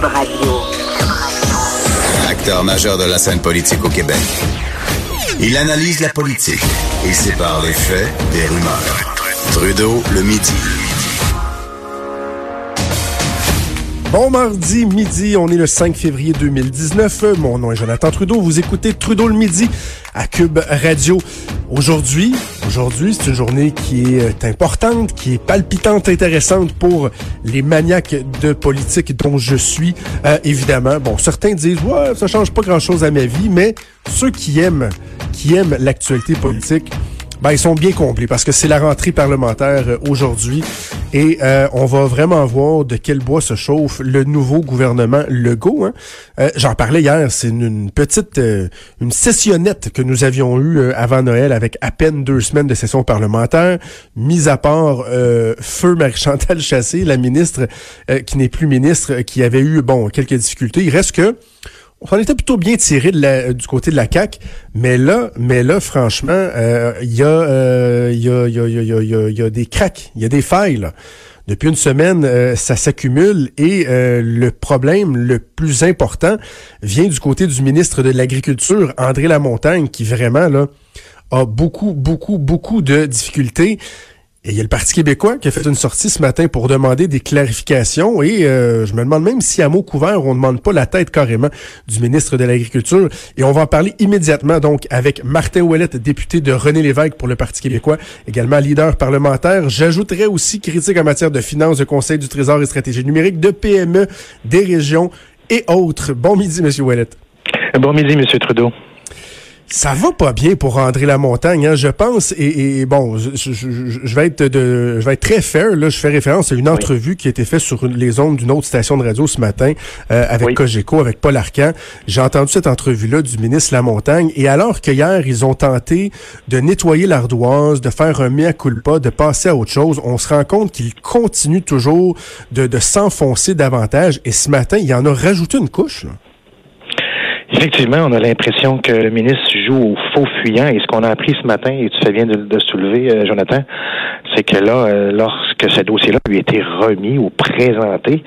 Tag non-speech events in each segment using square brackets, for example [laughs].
Cube Radio. Acteur majeur de la scène politique au Québec. Il analyse la politique et sépare les faits des rumeurs. Trudeau le midi. Bon mardi midi, on est le 5 février 2019. Mon nom est Jonathan Trudeau. Vous écoutez Trudeau le midi à Cube Radio. Aujourd'hui, aujourd'hui, c'est une journée qui est importante, qui est palpitante, intéressante pour les maniaques de politique dont je suis. Euh, évidemment, bon, certains disent ouais, ça change pas grand-chose à ma vie, mais ceux qui aiment, qui aiment l'actualité politique ben, ils sont bien comblés parce que c'est la rentrée parlementaire euh, aujourd'hui et euh, on va vraiment voir de quel bois se chauffe le nouveau gouvernement Legault. Hein. Euh, J'en parlais hier, c'est une, petite euh, une sessionnette que nous avions eue avant Noël avec à peine deux semaines de session parlementaire, mis à part feu Marie-Chantal Chassé, la ministre qui n'est plus ministre, qui avait eu bon quelques difficultés. Il reste que on était plutôt bien tiré du côté de la CAC, mais là, mais là, franchement, il y, a, y, a, y, a, y, a, y a des cracks, il y a des failles. Depuis une semaine, euh, ça s'accumule et euh, le problème le plus important vient du côté du ministre de l'Agriculture, André Lamontagne, qui vraiment là a beaucoup, beaucoup, beaucoup de difficultés. Et il y a le Parti québécois qui a fait une sortie ce matin pour demander des clarifications. Et euh, je me demande même si à mot couvert, on ne demande pas la tête carrément du ministre de l'Agriculture. Et on va en parler immédiatement donc avec Martin Ouellette, député de René Lévesque pour le Parti québécois, également leader parlementaire. J'ajouterais aussi critique en matière de finances, de Conseil du Trésor et stratégie numérique, de PME, des régions et autres. Bon midi, Monsieur Ouellette. Bon midi, Monsieur Trudeau. Ça va pas bien pour André Lamontagne, hein, je pense. Et, bon, je, vais être de, je vais être très fair. Là, je fais référence à une entrevue qui a été faite sur les ondes d'une autre station de radio ce matin euh, avec Cogeco, avec Paul Arcan. J'ai entendu cette entrevue-là du ministre Lamontagne. Et alors que hier, ils ont tenté de nettoyer l'ardoise, de faire un mea culpa, de passer à autre chose, on se rend compte qu'il continue toujours de, de s'enfoncer davantage. Et ce matin, il en a rajouté une couche. Là. Effectivement, on a l'impression que le ministre joue au faux fuyant. Et ce qu'on a appris ce matin, et tu fais bien de, de soulever, euh, Jonathan, c'est que là, euh, lorsque ce dossier-là lui a été remis ou présenté,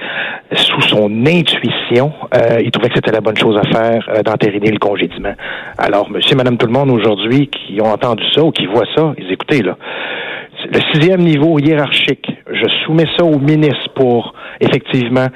sous son intuition, euh, il trouvait que c'était la bonne chose à faire d'entériner le congédiement. Alors, monsieur, madame, tout le monde aujourd'hui qui ont entendu ça ou qui voient ça, ils écoutez, là. Le sixième niveau hiérarchique, je soumets ça au ministre pour effectivement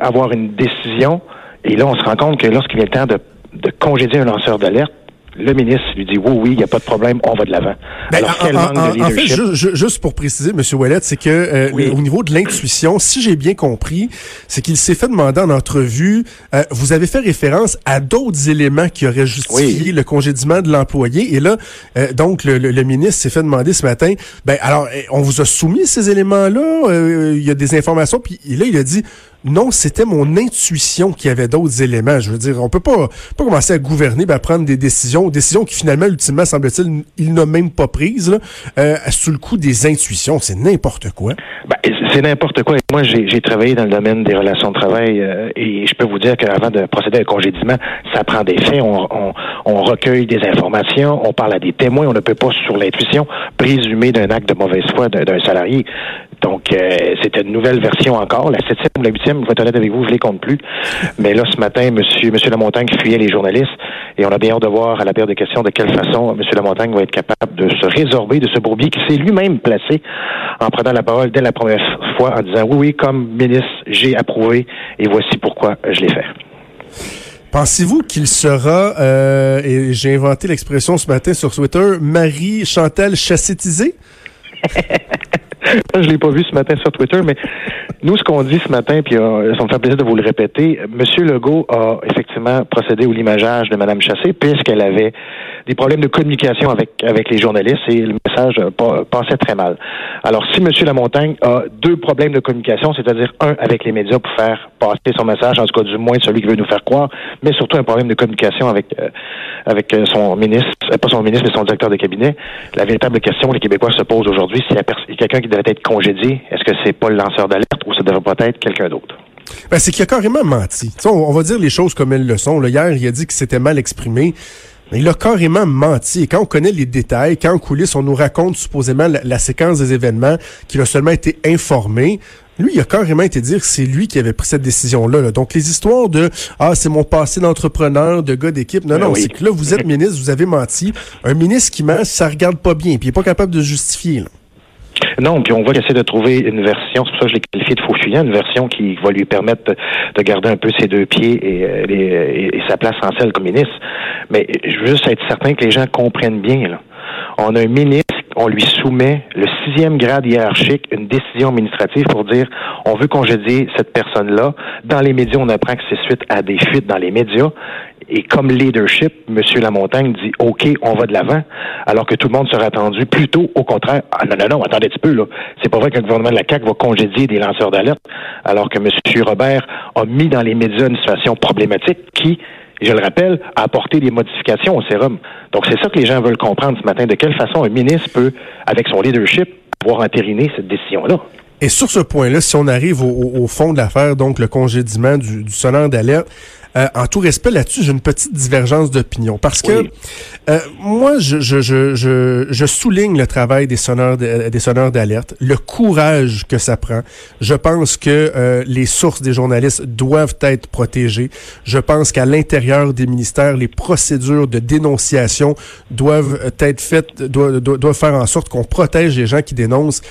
avoir une décision. Et là, on se rend compte que lorsqu'il est le temps de de congédier un lanceur d'alerte, le ministre lui dit oui, oui, il n'y a pas de problème, on va de l'avant. Ben, Alors, quel manque de leadership. En fait, juste pour préciser, M. Ouellet, c'est que euh, au niveau de l'intuition, si j'ai bien compris, c'est qu'il s'est fait demander en entrevue, euh, vous avez fait référence à d'autres éléments qui auraient justifié le congédiement de l'employé. Et là, euh, donc, le, le, ministre s'est fait demander ce matin, ben alors, on vous a soumis ces éléments-là, il y a des informations, puis là, il a dit, non, c'était mon intuition qui avait d'autres éléments. Je veux dire, on peut pas, pas commencer à gouverner, ben, à prendre des décisions, décisions qui finalement, ultimement, semble-t-il, il n'a même pas prises, euh, sous le coup des intuitions. C'est n'importe quoi. Ben, c'est n'importe quoi. Moi, j'ai travaillé dans le domaine des relations de travail euh, et je peux vous dire qu'avant de procéder à un congédiement, ça prend des faits. On, on, on, recueille des informations, on parle à des témoins. On ne peut pas, sur l'intuition, présumer d'un acte de mauvaise foi d'un salarié. Donc, euh, c'était une nouvelle version encore. La septième ou la huitième, je vais être honnête avec vous, je les compte plus. Mais là, ce matin, monsieur, monsieur Lamontagne fuyait les journalistes et on a bien hâte de voir à la paire de questions de quelle façon monsieur Lamontagne va être capable de se résorber de ce bourbier qui s'est lui-même placé en prenant la parole dès la première fois en disant oui, oui, comme ministre, j'ai approuvé et voici pourquoi je l'ai fait. Pensez-vous qu'il sera, euh, et j'ai inventé l'expression ce matin sur Twitter, Marie Chantal chassétisée? [laughs] [laughs] je l'ai pas vu ce matin sur Twitter, mais nous, ce qu'on dit ce matin, puis euh, ça me fait plaisir de vous le répéter, M. Legault a effectivement procédé au limageage de Mme Chassé, puisqu'elle avait des problèmes de communication avec, avec les journalistes et le message euh, passait très mal. Alors, si M. Lamontagne a deux problèmes de communication, c'est-à-dire un avec les médias pour faire passer son message, en tout cas du moins celui qui veut nous faire croire, mais surtout un problème de communication avec, euh, avec son ministre, pas son ministre, mais son directeur de cabinet, la véritable question que les Québécois se posent aujourd'hui, s'il y a quelqu'un qui devrait être congédié, est-ce que c'est pas le lanceur d'alerte ou ça devrait pas être quelqu'un d'autre? Ben, c'est qu'il a carrément menti. on, va dire les choses comme elles le sont. Hier, il a dit que c'était mal exprimé. Il a carrément menti. Et quand on connaît les détails, quand en coulisses, on nous raconte supposément la, séquence des événements, qu'il a seulement été informé, lui, il a carrément été dire que c'est lui qui avait pris cette décision-là. Donc, les histoires de « Ah, c'est mon passé d'entrepreneur, de gars d'équipe », non, ben non, c'est que là, vous êtes ministre, vous avez menti. Un ministre qui ment, ça regarde pas bien, puis il est pas capable de justifier. Non, puis on va essayer de trouver une version, c'est pour ça que je l'ai qualifié de faux fuyant, une version qui va lui permettre de, garder un peu ses deux pieds euh, et, sa place en selle comme ministre. Mais je veux juste être certain que les gens comprennent bien. Là. On a un ministre, on lui soumet le sixième grade hiérarchique, une décision administrative pour dire on veut congédier cette personne-là. Dans les médias, on apprend que c'est suite à des fuites dans les médias. Et comme leadership, M. Lamontagne dit OK, on va de l'avant, alors que tout le monde serait attendu plutôt au contraire. Ah non, non, non, attendez un petit peu, là. C'est pas vrai que le gouvernement de la CAQ va congédier des lanceurs d'alerte, alors que M. Robert a mis dans les médias une situation problématique qui, je le rappelle, a apporté des modifications au sérum. Donc c'est ça que les gens veulent comprendre ce matin, de quelle façon un ministre peut, avec son leadership, avoir entériné cette décision-là? Et sur ce point-là, si on arrive au, fond de l'affaire, donc le congédiement du, du sonneur d'alerte, euh, en tout respect là-dessus, j'ai une petite divergence d'opinion parce que euh, moi, je, je, je, je, souligne le travail des sonneurs des sonneurs d'alerte, le courage que ça prend. Je pense que euh, les sources des journalistes doivent être protégées. Je pense qu'à l'intérieur des ministères, les procédures de dénonciation doivent être faites, doivent, doivent faire en sorte qu'on protège les gens qui dénoncent.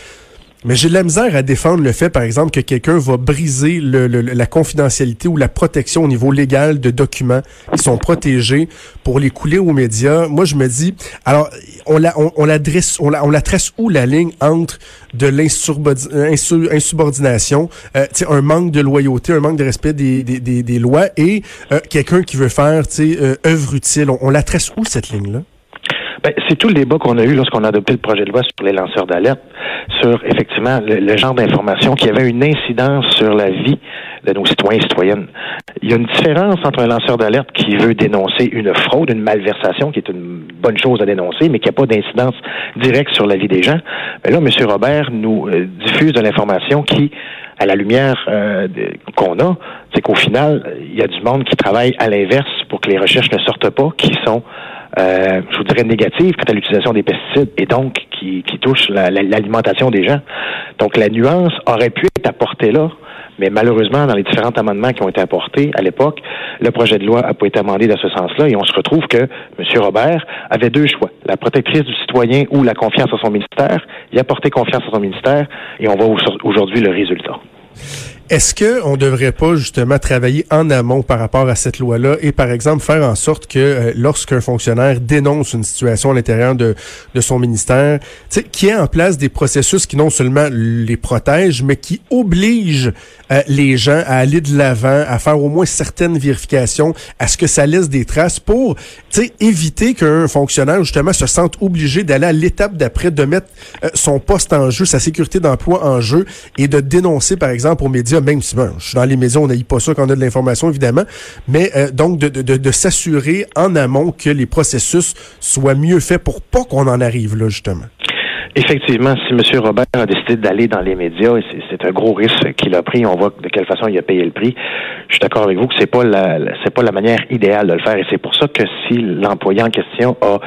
Mais j'ai de la misère à défendre le fait, par exemple, que quelqu'un va briser le, la confidentialité ou la protection au niveau légal de documents qui sont protégés pour les couler aux médias. Moi, je me dis, alors, on la, on, on où la ligne entre de l'insubordination, euh, un manque de loyauté, un manque de respect des, des, des, des lois et euh, quelqu'un qui veut faire, tu sais, euh, œuvre utile? On, on la tresse où cette ligne-là? Ben, c'est tout le débat qu'on a eu lorsqu'on a adopté le projet de loi sur les lanceurs d'alerte, sur effectivement le, genre d'information qui avait une incidence sur la vie de nos citoyens et citoyennes. Il y a une différence entre un lanceur d'alerte qui veut dénoncer une fraude, une malversation, qui est une bonne chose à dénoncer, mais qui n'a pas d'incidence directe sur la vie des gens. Mais là, M. Robert nous euh, diffuse de l'information qui, à la lumière euh, qu'on a, c'est qu'au final, il y a du monde qui travaille à l'inverse pour que les recherches ne sortent pas, qui sont euh, je vous dirais, négative quant à l'utilisation des pesticides et donc qui, qui touche l'alimentation des gens. Donc la nuance aurait pu être apportée là, mais malheureusement, dans les différents amendements qui ont été apportés à l'époque, le projet de loi n'a pas été amendé dans ce sens-là et on se retrouve que M. Robert avait deux choix, la protectrice du citoyen ou la confiance à son ministère. Il a porté confiance à son ministère et on voit aujourd'hui le résultat. Est-ce que on devrait pas justement travailler en amont par rapport à cette loi-là et par exemple faire en sorte que euh, lorsqu'un fonctionnaire dénonce une situation à l'intérieur de, de son ministère, qu'il y ait en place des processus qui non seulement les protègent, mais qui obligent euh, les gens à aller de l'avant, à faire au moins certaines vérifications, à ce que ça laisse des traces pour éviter qu'un fonctionnaire justement se sente obligé d'aller à l'étape d'après, de mettre euh, son poste en jeu, sa sécurité d'emploi en jeu et de dénoncer par exemple aux médias même si je suis dans les maisons, on n'a pas ça quand on a de l'information, évidemment, mais euh, donc de, s'assurer en amont que les processus soient mieux faits pour pas qu'on en arrive là, justement. Effectivement, si M. Robert a décidé d'aller dans les médias, c'est un gros risque qu'il a pris. On voit de quelle façon il a payé le prix. Je suis d'accord avec vous que c'est pas c'est pas la manière idéale de le faire, et c'est pour ça que si l'employé en question a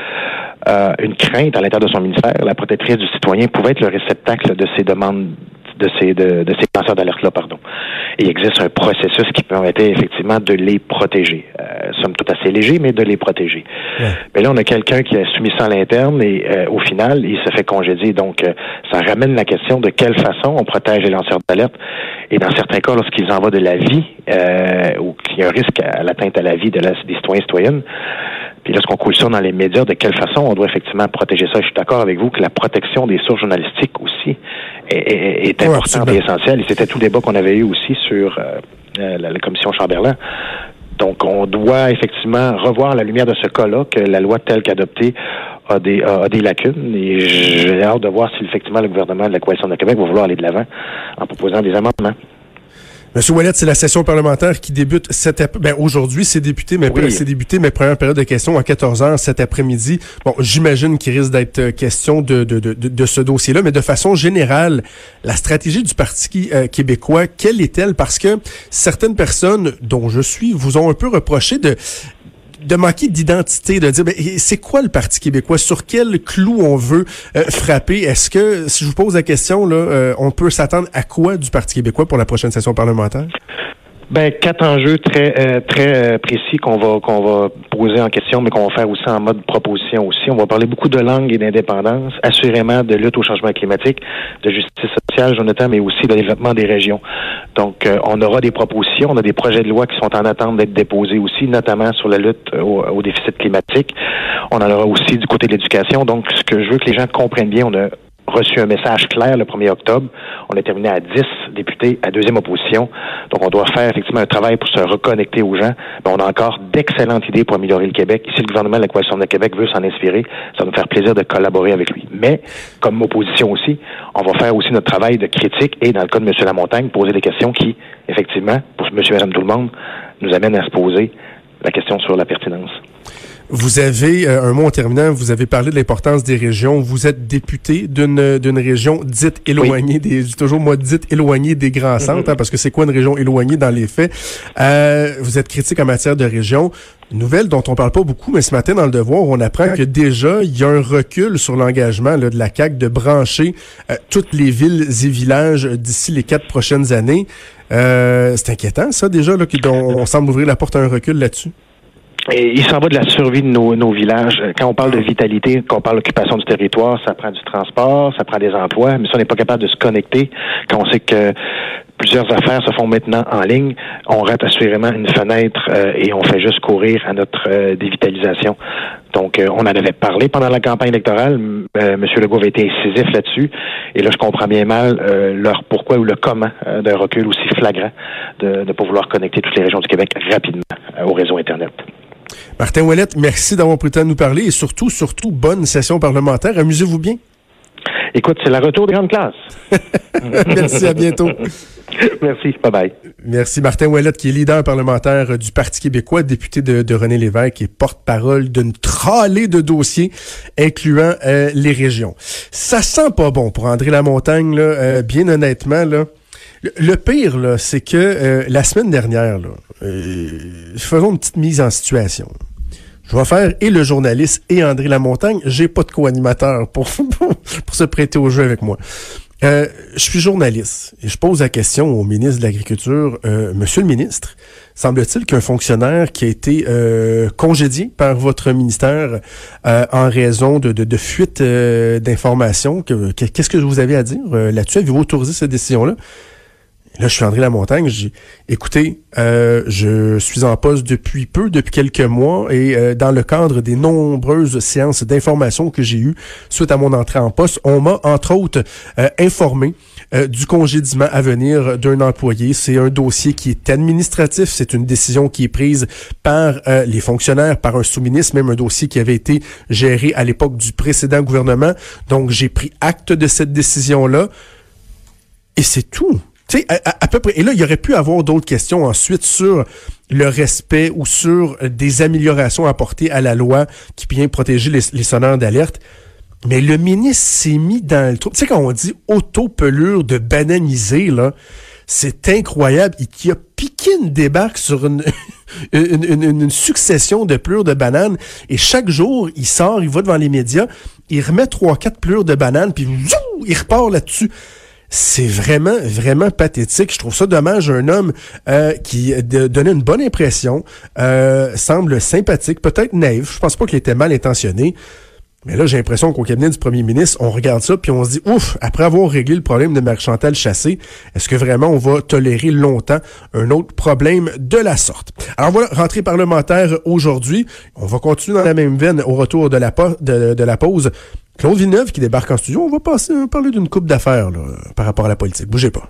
euh, une crainte à l'intérieur de son ministère, la protectrice du citoyen pouvait être le réceptacle de ces demandes de ces, de, de ces lanceurs d'alerte-là, pardon. il existe un processus qui permettait effectivement de les protéger. Euh, somme tout assez léger, mais de les protéger. Mais là, on a quelqu'un qui a soumis ça à l'interne et euh, au final, il se fait congédier. Donc, euh, ça ramène la question de quelle façon on protège les lanceurs d'alerte. Et dans certains cas, lorsqu'ils envoient de la vie euh, ou qu'il y a un risque à l'atteinte à la vie de la, des citoyens et citoyennes, puis lorsqu'on coule ça dans les médias, de quelle façon on doit effectivement protéger ça? Je suis d'accord avec vous que la protection des sources journalistiques aussi est, est, importante et essentielle. Et c'était tout le débat qu'on avait eu aussi sur euh, euh, la, commission Chamberlain. Donc, on doit effectivement revoir la lumière de ce cas-là, que la loi telle qu'adoptée a des, a, des lacunes. Et j'ai hâte de voir si effectivement le gouvernement de la Coalition de Québec va vouloir aller de l'avant en proposant des amendements. Monsieur Wallet, c'est la session parlementaire qui débute cet ben, aujourd'hui, c'est débuté, mais c'est débuté mes premières périodes de questions à 14 heures cet après-midi. Bon, j'imagine qu'il risque d'être euh, question de, de, de, de ce dossier-là, mais de façon générale, la stratégie du Parti euh, québécois, quelle est-elle? Parce que certaines personnes, dont je suis, vous ont un peu reproché de de manquer d'identité, de dire ben, c'est quoi le Parti québécois, sur quel clou on veut euh, frapper? Est-ce que, si je vous pose la question, là, euh, on peut s'attendre à quoi du Parti québécois pour la prochaine session parlementaire? Ben quatre enjeux très euh, très euh, précis qu'on va qu'on va poser en question, mais qu'on va faire aussi en mode proposition aussi. On va parler beaucoup de langue et d'indépendance, assurément de lutte au changement climatique, de justice sociale, Jonathan, mais aussi de développement des régions. Donc, euh, on aura des propositions, on a des projets de loi qui sont en attente d'être déposés aussi, notamment sur la lutte au, au déficit climatique. On en aura aussi du côté de l'éducation. Donc, ce que je veux que les gens comprennent bien, on a reçu un message clair le 1er octobre. On a terminé à 10 députés à deuxième opposition. Donc, on doit faire effectivement un travail pour se reconnecter aux gens. Mais on a encore d'excellentes idées pour améliorer le Québec. Ici, le gouvernement de la Coalition de Québec veut s'en inspirer. Ça va nous faire plaisir de collaborer avec lui. Mais, comme opposition aussi, on va faire aussi notre travail de critique et, dans le cas de M. Lamontagne, poser des questions qui, effectivement, pour M. et Mme tout le monde, nous amènent à se poser la question sur la pertinence. Vous avez, euh, un mot en terminant, vous avez parlé de l'importance des régions. Vous êtes député d'une d'une région dite éloignée, des, toujours moi dite éloignée des grands centres, mm-hmm. hein, parce que c'est quoi une région éloignée dans les faits? Euh, vous êtes critique en matière de région. Une nouvelle dont on parle pas beaucoup, mais ce matin dans le Devoir, on apprend que déjà, il y a un recul sur l'engagement de la CAQ de brancher euh, toutes les villes et villages d'ici les quatre prochaines années. Euh, c'est inquiétant, ça, déjà, là, qu'on on semble ouvrir la porte à un recul là-dessus. Et il s'en va de la survie de nos, nos villages. Quand on parle de vitalité, quand on parle d'occupation du territoire, ça prend du transport, ça prend des emplois, mais si on n'est pas capable de se connecter, quand on sait que plusieurs affaires se font maintenant en ligne, on rate assurément une fenêtre euh, et on fait juste courir à notre euh, dévitalisation. Donc, euh, on en avait parlé pendant la campagne électorale. M. Legault avait été incisif là-dessus. Et là, je comprends bien mal leur pourquoi ou le comment d'un recul aussi flagrant de ne pas vouloir connecter toutes les régions du Québec rapidement au réseau Internet. Martin Ouellette, merci d'avoir pris le temps de nous parler et surtout, surtout, bonne session parlementaire. Amusez-vous bien. Écoute, c'est la retour des grandes classes. [laughs] merci, à bientôt. [laughs] Merci, bye bye. Merci Martin Ouellette, qui est leader parlementaire du Parti québécois, député de, René Lévesque et porte-parole d'une tralée de dossiers incluant euh, les régions. Ça sent pas bon pour André Lamontagne, là, euh, bien honnêtement. Là. Le, pire, là, c'est que euh, la semaine dernière, là, faisons une petite mise en situation. Je vais faire et le journaliste et André Lamontagne. J'ai pas de co-animateur [laughs] pour, pour, se prêter au jeu avec moi. Euh, je suis journaliste et je pose la question au ministre de l'Agriculture. Euh, Monsieur le ministre, semble-t-il qu'un fonctionnaire qui a été euh, congédié par votre ministère euh, en raison de, de, de fuite d'informations, qu'est-ce que vous avez à dire là-dessus? Avez-vous autorisé cette décision-là? Là, je suis André Lamontagne. J'ai écoutez, euh, je suis en poste depuis peu, depuis quelques mois, et euh, dans le cadre des nombreuses séances d'information que j'ai eues suite à mon entrée en poste, on m'a entre autres euh, informé du congédiement à venir d'un employé. C'est un dossier qui est administratif. C'est une décision qui est prise par les fonctionnaires, par un sous-ministre, même un dossier qui avait été géré à l'époque du précédent gouvernement. Donc, j'ai pris acte de cette décision-là. Et c'est tout. Tu sais, à, peu près. Et là, il y aurait pu avoir d'autres questions ensuite sur le respect ou sur des améliorations apportées à la loi qui vient protéger les, les sonneurs d'alerte. Mais le ministre s'est mis dans le trou. Tu sais, quand on dit auto-pelure de bananiser, là, c'est incroyable. Il qui a piqué une débarque sur une, [laughs] une, une, une, succession de plures de bananes. Et chaque jour, il sort, il va devant les médias, il remet trois, quatre plures de bananes, puis il repart là-dessus c'est vraiment, vraiment pathétique. Je trouve ça dommage. Un homme euh, qui donnait une bonne impression, euh, semble sympathique, peut-être naïf. Je pense pas qu'il était mal intentionné. Mais là, j'ai l'impression qu'au cabinet du premier ministre, on regarde ça puis on se dit, ouf, après avoir réglé le problème de Marie-Chantal Chassé, est-ce que vraiment on va tolérer longtemps un autre problème de la sorte? Alors voilà, rentrée parlementaire aujourd'hui. On va continuer dans la même veine au retour de la, de, la pause. Claude Villeneuve qui débarque en studio, on va passer, parler d'une coupe d'affaires par rapport à la politique. Bougez pas.